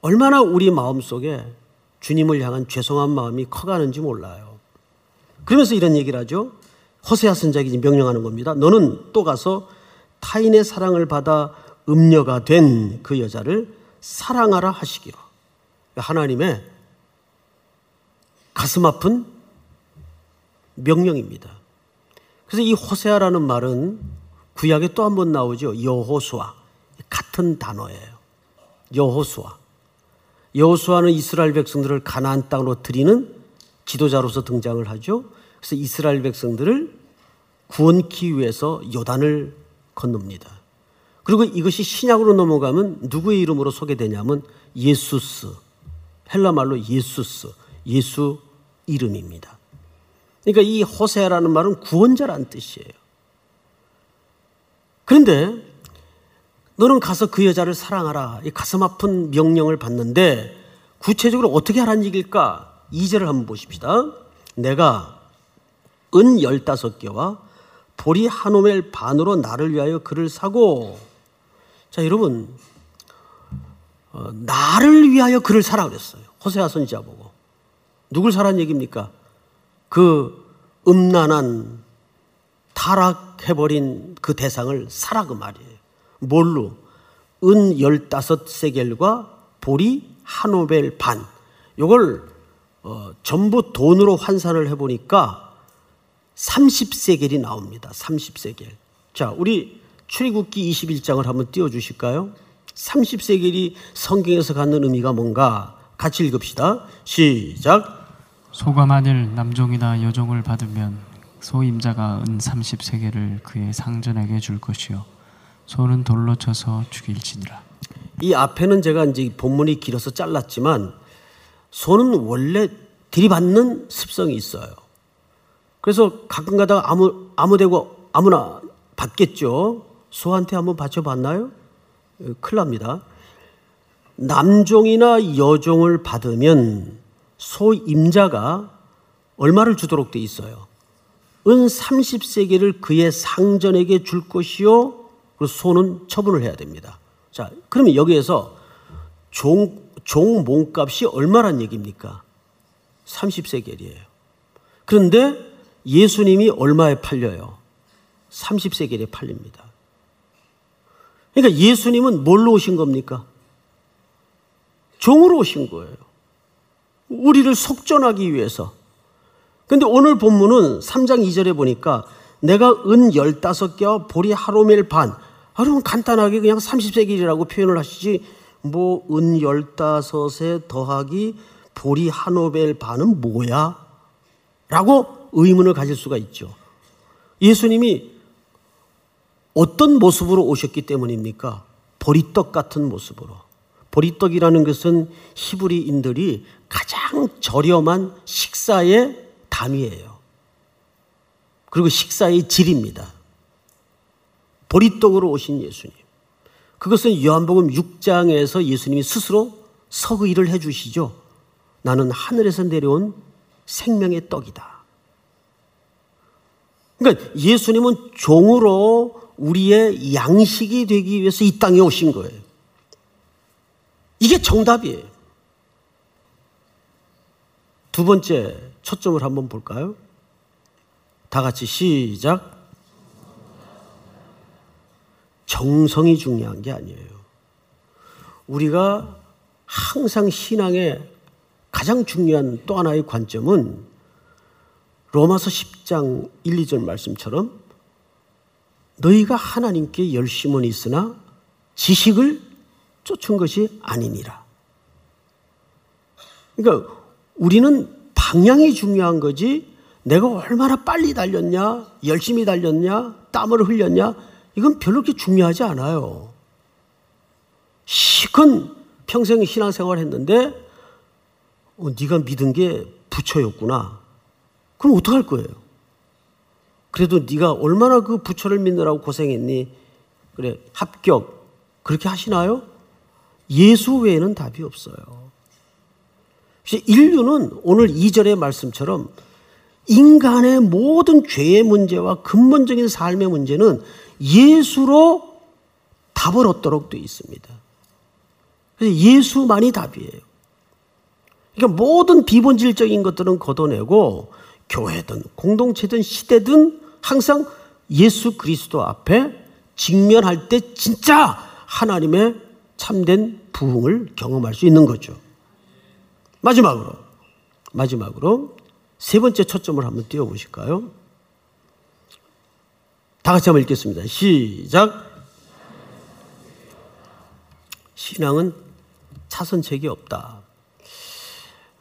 얼마나 우리 마음 속에 주님을 향한 죄송한 마음이 커가는지 몰라요. 그러면서 이런 얘기를 하죠. 호세아 선자기 명령하는 겁니다. 너는 또 가서 타인의 사랑을 받아 음녀가 된 그 여자를 사랑하라 하시기로. 하나님의 가슴 아픈 명령입니다. 그래서 이 호세아라는 말은 구약에 또 한 번 나오죠. 여호수아. 같은 단어예요. 여호수아. 여호수아는 이스라엘 백성들을 가나안 땅으로 들이는 지도자로서 등장을 하죠. 그래서 이스라엘 백성들을 구원키 위해서 요단을 건넙니다. 그리고 이것이 신약으로 넘어가면 누구의 이름으로 소개되냐면 예수스. 헬라 말로 예수스. 예수 이름입니다. 그러니까 이 호세라는 말은 구원자란 뜻이에요. 그런데 너는 가서 그 여자를 사랑하라. 이 가슴 아픈 명령을 받는데 구체적으로 어떻게 하라는 얘기일까? 2절을 한번 보십시다. 내가 은 열다섯 개와 보리 한 오멜 반으로 나를 위하여 그를 사고 자 여러분 어, 나를 위하여 그를 사라 그랬어요. 호세아 선지자 보고 누굴 사라는 얘기입니까? 그 음란한 타락해버린 그 대상을 사라 그 말이에요. 뭘로? 은 열다섯 세겔과 보리 한 오벨 반. 요걸 어, 전부 돈으로 환산을 해보니까 30세겔이 나옵니다. 30세겔. 자, 우리 출애굽기 21장을 한번 띄워 주실까요? 30세겔이 성경에서 갖는 의미가 뭔가 같이 읽읍시다. 시작. 소가 만일 남종이나 여종을 받으면 소임자가 은 30세계를 그의 상전에게 줄 것이요 소는 돌로 쳐서 죽일지니라. 이 앞에는 제가 이제 본문이 길어서 잘랐지만 소는 원래 들이받는 습성이 있어요. 그래서 가끔 가다가 아무 아무 데고 아무나 받겠죠. 소한테 한번 바쳐봤나요? 어, 큰일 납니다. 남종이나 여종을 받으면 소 임자가 얼마를 주도록 돼 있어요. 은 30세계를 그의 상전에게 줄 것이요. 그리고 소는 처분을 해야 됩니다. 자, 그러면 여기에서 종, 종 몸값이 얼마란 얘기입니까? 30세겔이에요. 그런데 예수님이 얼마에 팔려요? 30세겔에 팔립니다. 그러니까 예수님은 뭘로 오신 겁니까? 종으로 오신 거예요. 우리를 속전하기 위해서. 근데 오늘 본문은 3장 2절에 보니까 내가 은 15개와 보리 하로멜 반. 아, 그러면 간단하게 그냥 30세겔이라고 표현을 하시지. 뭐, 은 15에 더하기 보리 하노벨 반은 뭐야? 라고 의문을 가질 수가 있죠. 예수님이 어떤 모습으로 오셨기 때문입니까? 보리떡 같은 모습으로. 보리떡이라는 것은 히브리인들이 가장 저렴한 식사의 단위예요. 그리고 식사의 질입니다. 보리떡으로 오신 예수님. 그것은 요한복음 6장에서 예수님이 스스로 서의를 해 주시죠. 나는 하늘에서 내려온 생명의 떡이다. 그러니까 예수님은 종으로 우리의 양식이 되기 위해서 이 땅에 오신 거예요. 이게 정답이에요. 두 번째 초점을 한번 볼까요? 다 같이 시작. 정성이 중요한 게 아니에요. 우리가 항상 신앙의 가장 중요한 또 하나의 관점은 로마서 10장 1, 2절 말씀처럼 너희가 하나님께 열심은 있으나 지식을 쫓은 것이 아니니라. 그러니까 우리는 방향이 중요한 거지 내가 얼마나 빨리 달렸냐, 열심히 달렸냐, 땀을 흘렸냐, 이건 별로 그렇게 중요하지 않아요. 시큰 평생 신앙생활 했는데, 어, 네가 믿은 게 부처였구나. 그럼 어떡할 거예요? 그래도 네가 얼마나 그 부처를 믿느라고 고생했니? 그래, 합격. 그렇게 하시나요? 예수 외에는 답이 없어요. 인류는 오늘 2절의 말씀처럼 인간의 모든 죄의 문제와 근본적인 삶의 문제는 예수로 답을 얻도록 되어 있습니다. 그래서 예수만이 답이에요. 그러니까 모든 비본질적인 것들은 걷어내고 교회든 공동체든 시대든 항상 예수 그리스도 앞에 직면할 때 진짜 하나님의 참된 부흥을 경험할 수 있는 거죠. 마지막으로 마지막으로 세 번째 초점을 한번 띄워 보실까요? 다 같이 한번 읽겠습니다. 시작. 신앙은 차선책이 없다.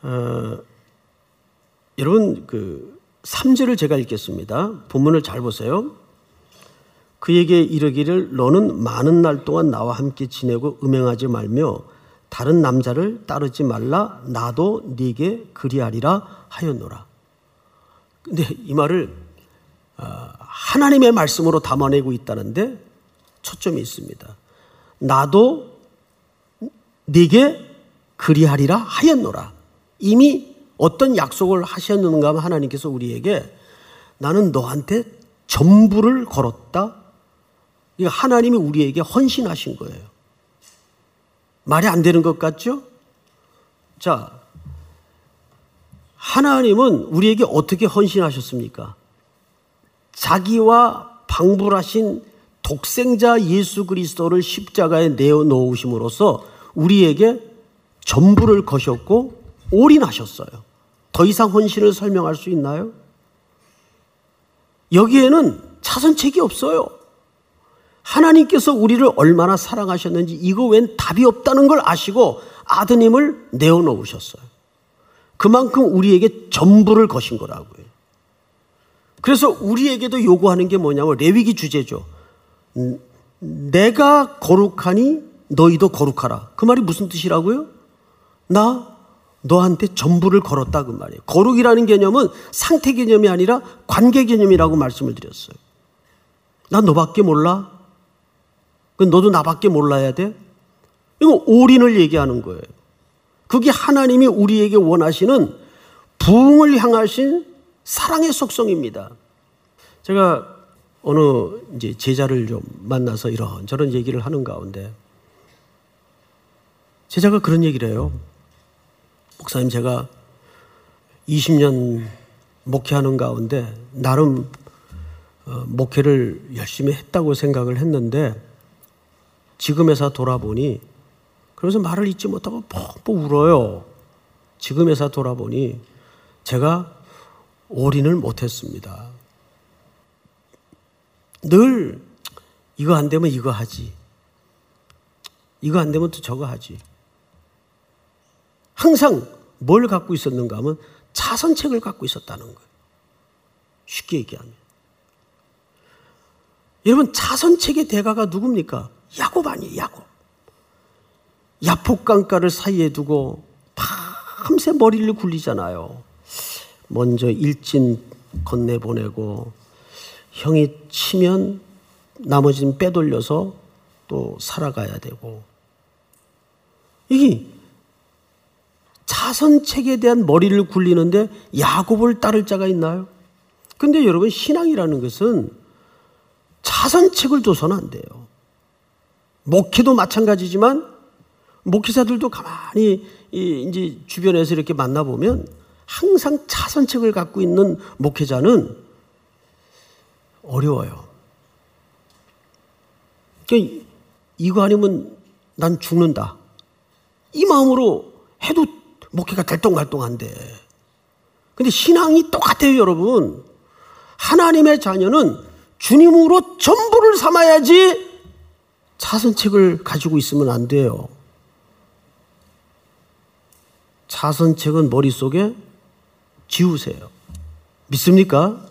어, 여러분 그 3절을 제가 읽겠습니다. 본문을 잘 보세요. 그에게 이르기를 너는 많은 날 동안 나와 함께 지내고 음행하지 말며 다른 남자를 따르지 말라 나도 네게 그리하리라 하였노라. 근데 이 말을 어, 하나님의 말씀으로 담아내고 있다는데 초점이 있습니다. 나도 네게 그리하리라 하였노라. 이미 어떤 약속을 하셨는가 하면 하나님께서 우리에게 나는 너한테 전부를 걸었다. 하나님이 우리에게 헌신하신 거예요. 말이 안 되는 것 같죠? 자, 하나님은 우리에게 어떻게 헌신하셨습니까? 자기와 방불하신 독생자 예수 그리스도를 십자가에 내어 놓으심으로써 우리에게 전부를 거셨고 올인하셨어요. 더 이상 헌신을 설명할 수 있나요? 여기에는 차선책이 없어요. 하나님께서 우리를 얼마나 사랑하셨는지 이거 웬 답이 없다는 걸 아시고 아드님을 내어놓으셨어요. 그만큼 우리에게 전부를 거신 거라고요. 그래서 우리에게도 요구하는 게 뭐냐면 레위기 주제죠. 음, 내가 거룩하니 너희도 거룩하라. 그 말이 무슨 뜻이라고요? 나 너한테 전부를 걸었다 그 말이에요. 거룩이라는 개념은 상태 개념이 아니라 관계 개념이라고 말씀을 드렸어요. 나 너밖에 몰라? 그 너도 나밖에 몰라야 돼? 이거 올인을 얘기하는 거예요. 그게 하나님이 우리에게 원하시는 부흥을 향하신 사랑의 속성입니다. 제가 어느 이제 제자를 좀 만나서 이런 저런 얘기를 하는 가운데 제자가 그런 얘기를 해요. 목사님 제가 20년 목회하는 가운데 나름 어, 목회를 열심히 했다고 생각을 했는데 지금에서 돌아보니 그러면서 말을 잊지 못하고 펑펑 울어요. 지금에서 돌아보니 제가 올인을 못했습니다. 늘 이거 안 되면 이거 하지. 이거 안 되면 또 저거 하지. 항상 뭘 갖고 있었는가 하면 자선책을 갖고 있었다는 거예요. 쉽게 얘기하면. 여러분, 자선책의 대가가 누굽니까? 야곱 아니에요, 야곱. 야폭강가를 사이에 두고 밤새 머리를 굴리잖아요. 먼저 일진 건네보내고 형이 치면 나머지는 빼돌려서 또 살아가야 되고 이게 자선책에 대한 머리를 굴리는데 야곱을 따를 자가 있나요? 근데 여러분 신앙이라는 것은 자선책을 둬서는 안 돼요. 목회도 마찬가지지만 목회자들도 가만히 이제 주변에서 이렇게 만나보면 항상 차선책을 갖고 있는 목회자는 어려워요. 그러니까 이거 아니면 난 죽는다. 이 마음으로 해도 목회가 될똥말똥한데. 근데 신앙이 똑같아요, 여러분. 하나님의 자녀는 주님으로 전부를 삼아야지 차선책을 가지고 있으면 안 돼요. 차선책은 머릿속에 지우세요. 믿습니까?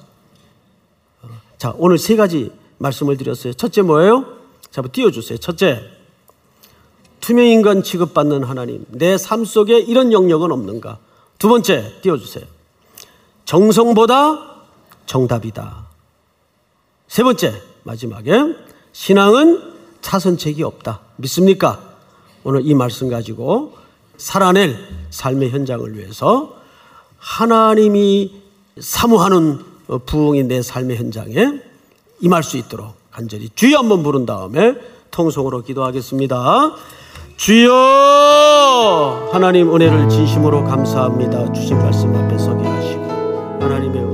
자, 오늘 세 가지 말씀을 드렸어요. 첫째 뭐예요? 자, 띄워주세요. 첫째, 투명인간 취급받는 하나님. 내 삶 속에 이런 영역은 없는가? 두 번째, 띄워주세요. 정성보다 정답이다. 세 번째, 마지막에, 신앙은 차선책이 없다. 믿습니까? 오늘 이 말씀 가지고 살아낼 삶의 현장을 위해서 하나님이 사모하는 부흥이 내 삶의 현장에 임할 수 있도록 간절히 주여 한번 부른 다음에 통성으로 기도하겠습니다. 주여 하나님 은혜를 진심으로 감사합니다. 주신 말씀 앞에 서게 하시고 하나님의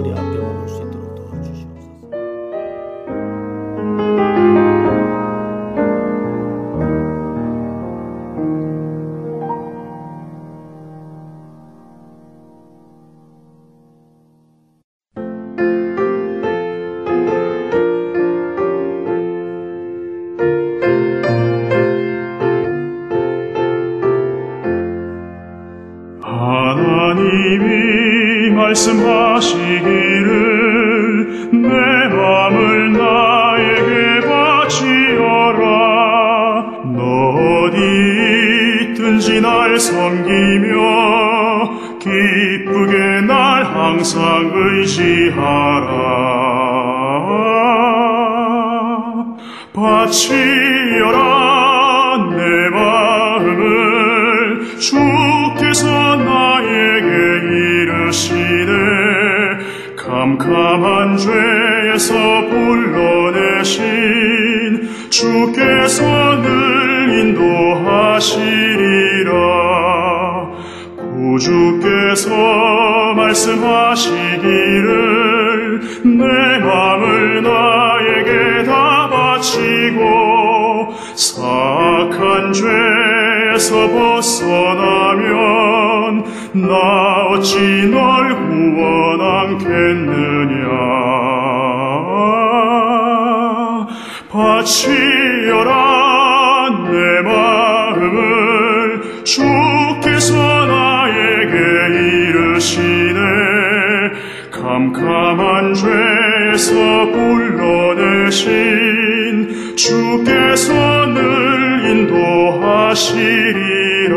죄에서 벗어나면 나 어찌 널 구원하겠느냐? 바치여라 내 마음을 주께서 나에게 이르시네. 캄캄한 죄에서 불러내신 주께서 늘 인도하시리라.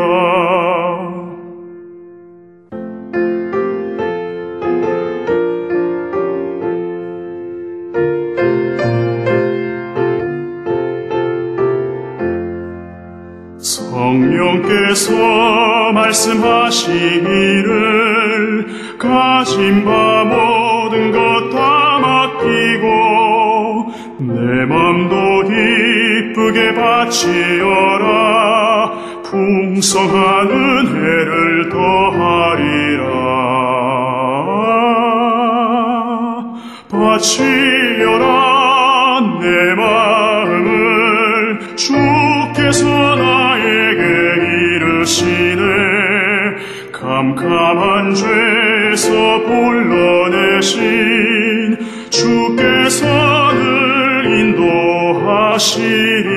성령께서 말씀하시기를 가진 바 모든 것 다 맡기고 내 맘도 바치어라. 풍성한 은혜를 더하리라. 바치어라. 내 마음을 주께서 나에게 이르시네. 캄캄한 죄에서 불러내신 주께서 늘 인도하시리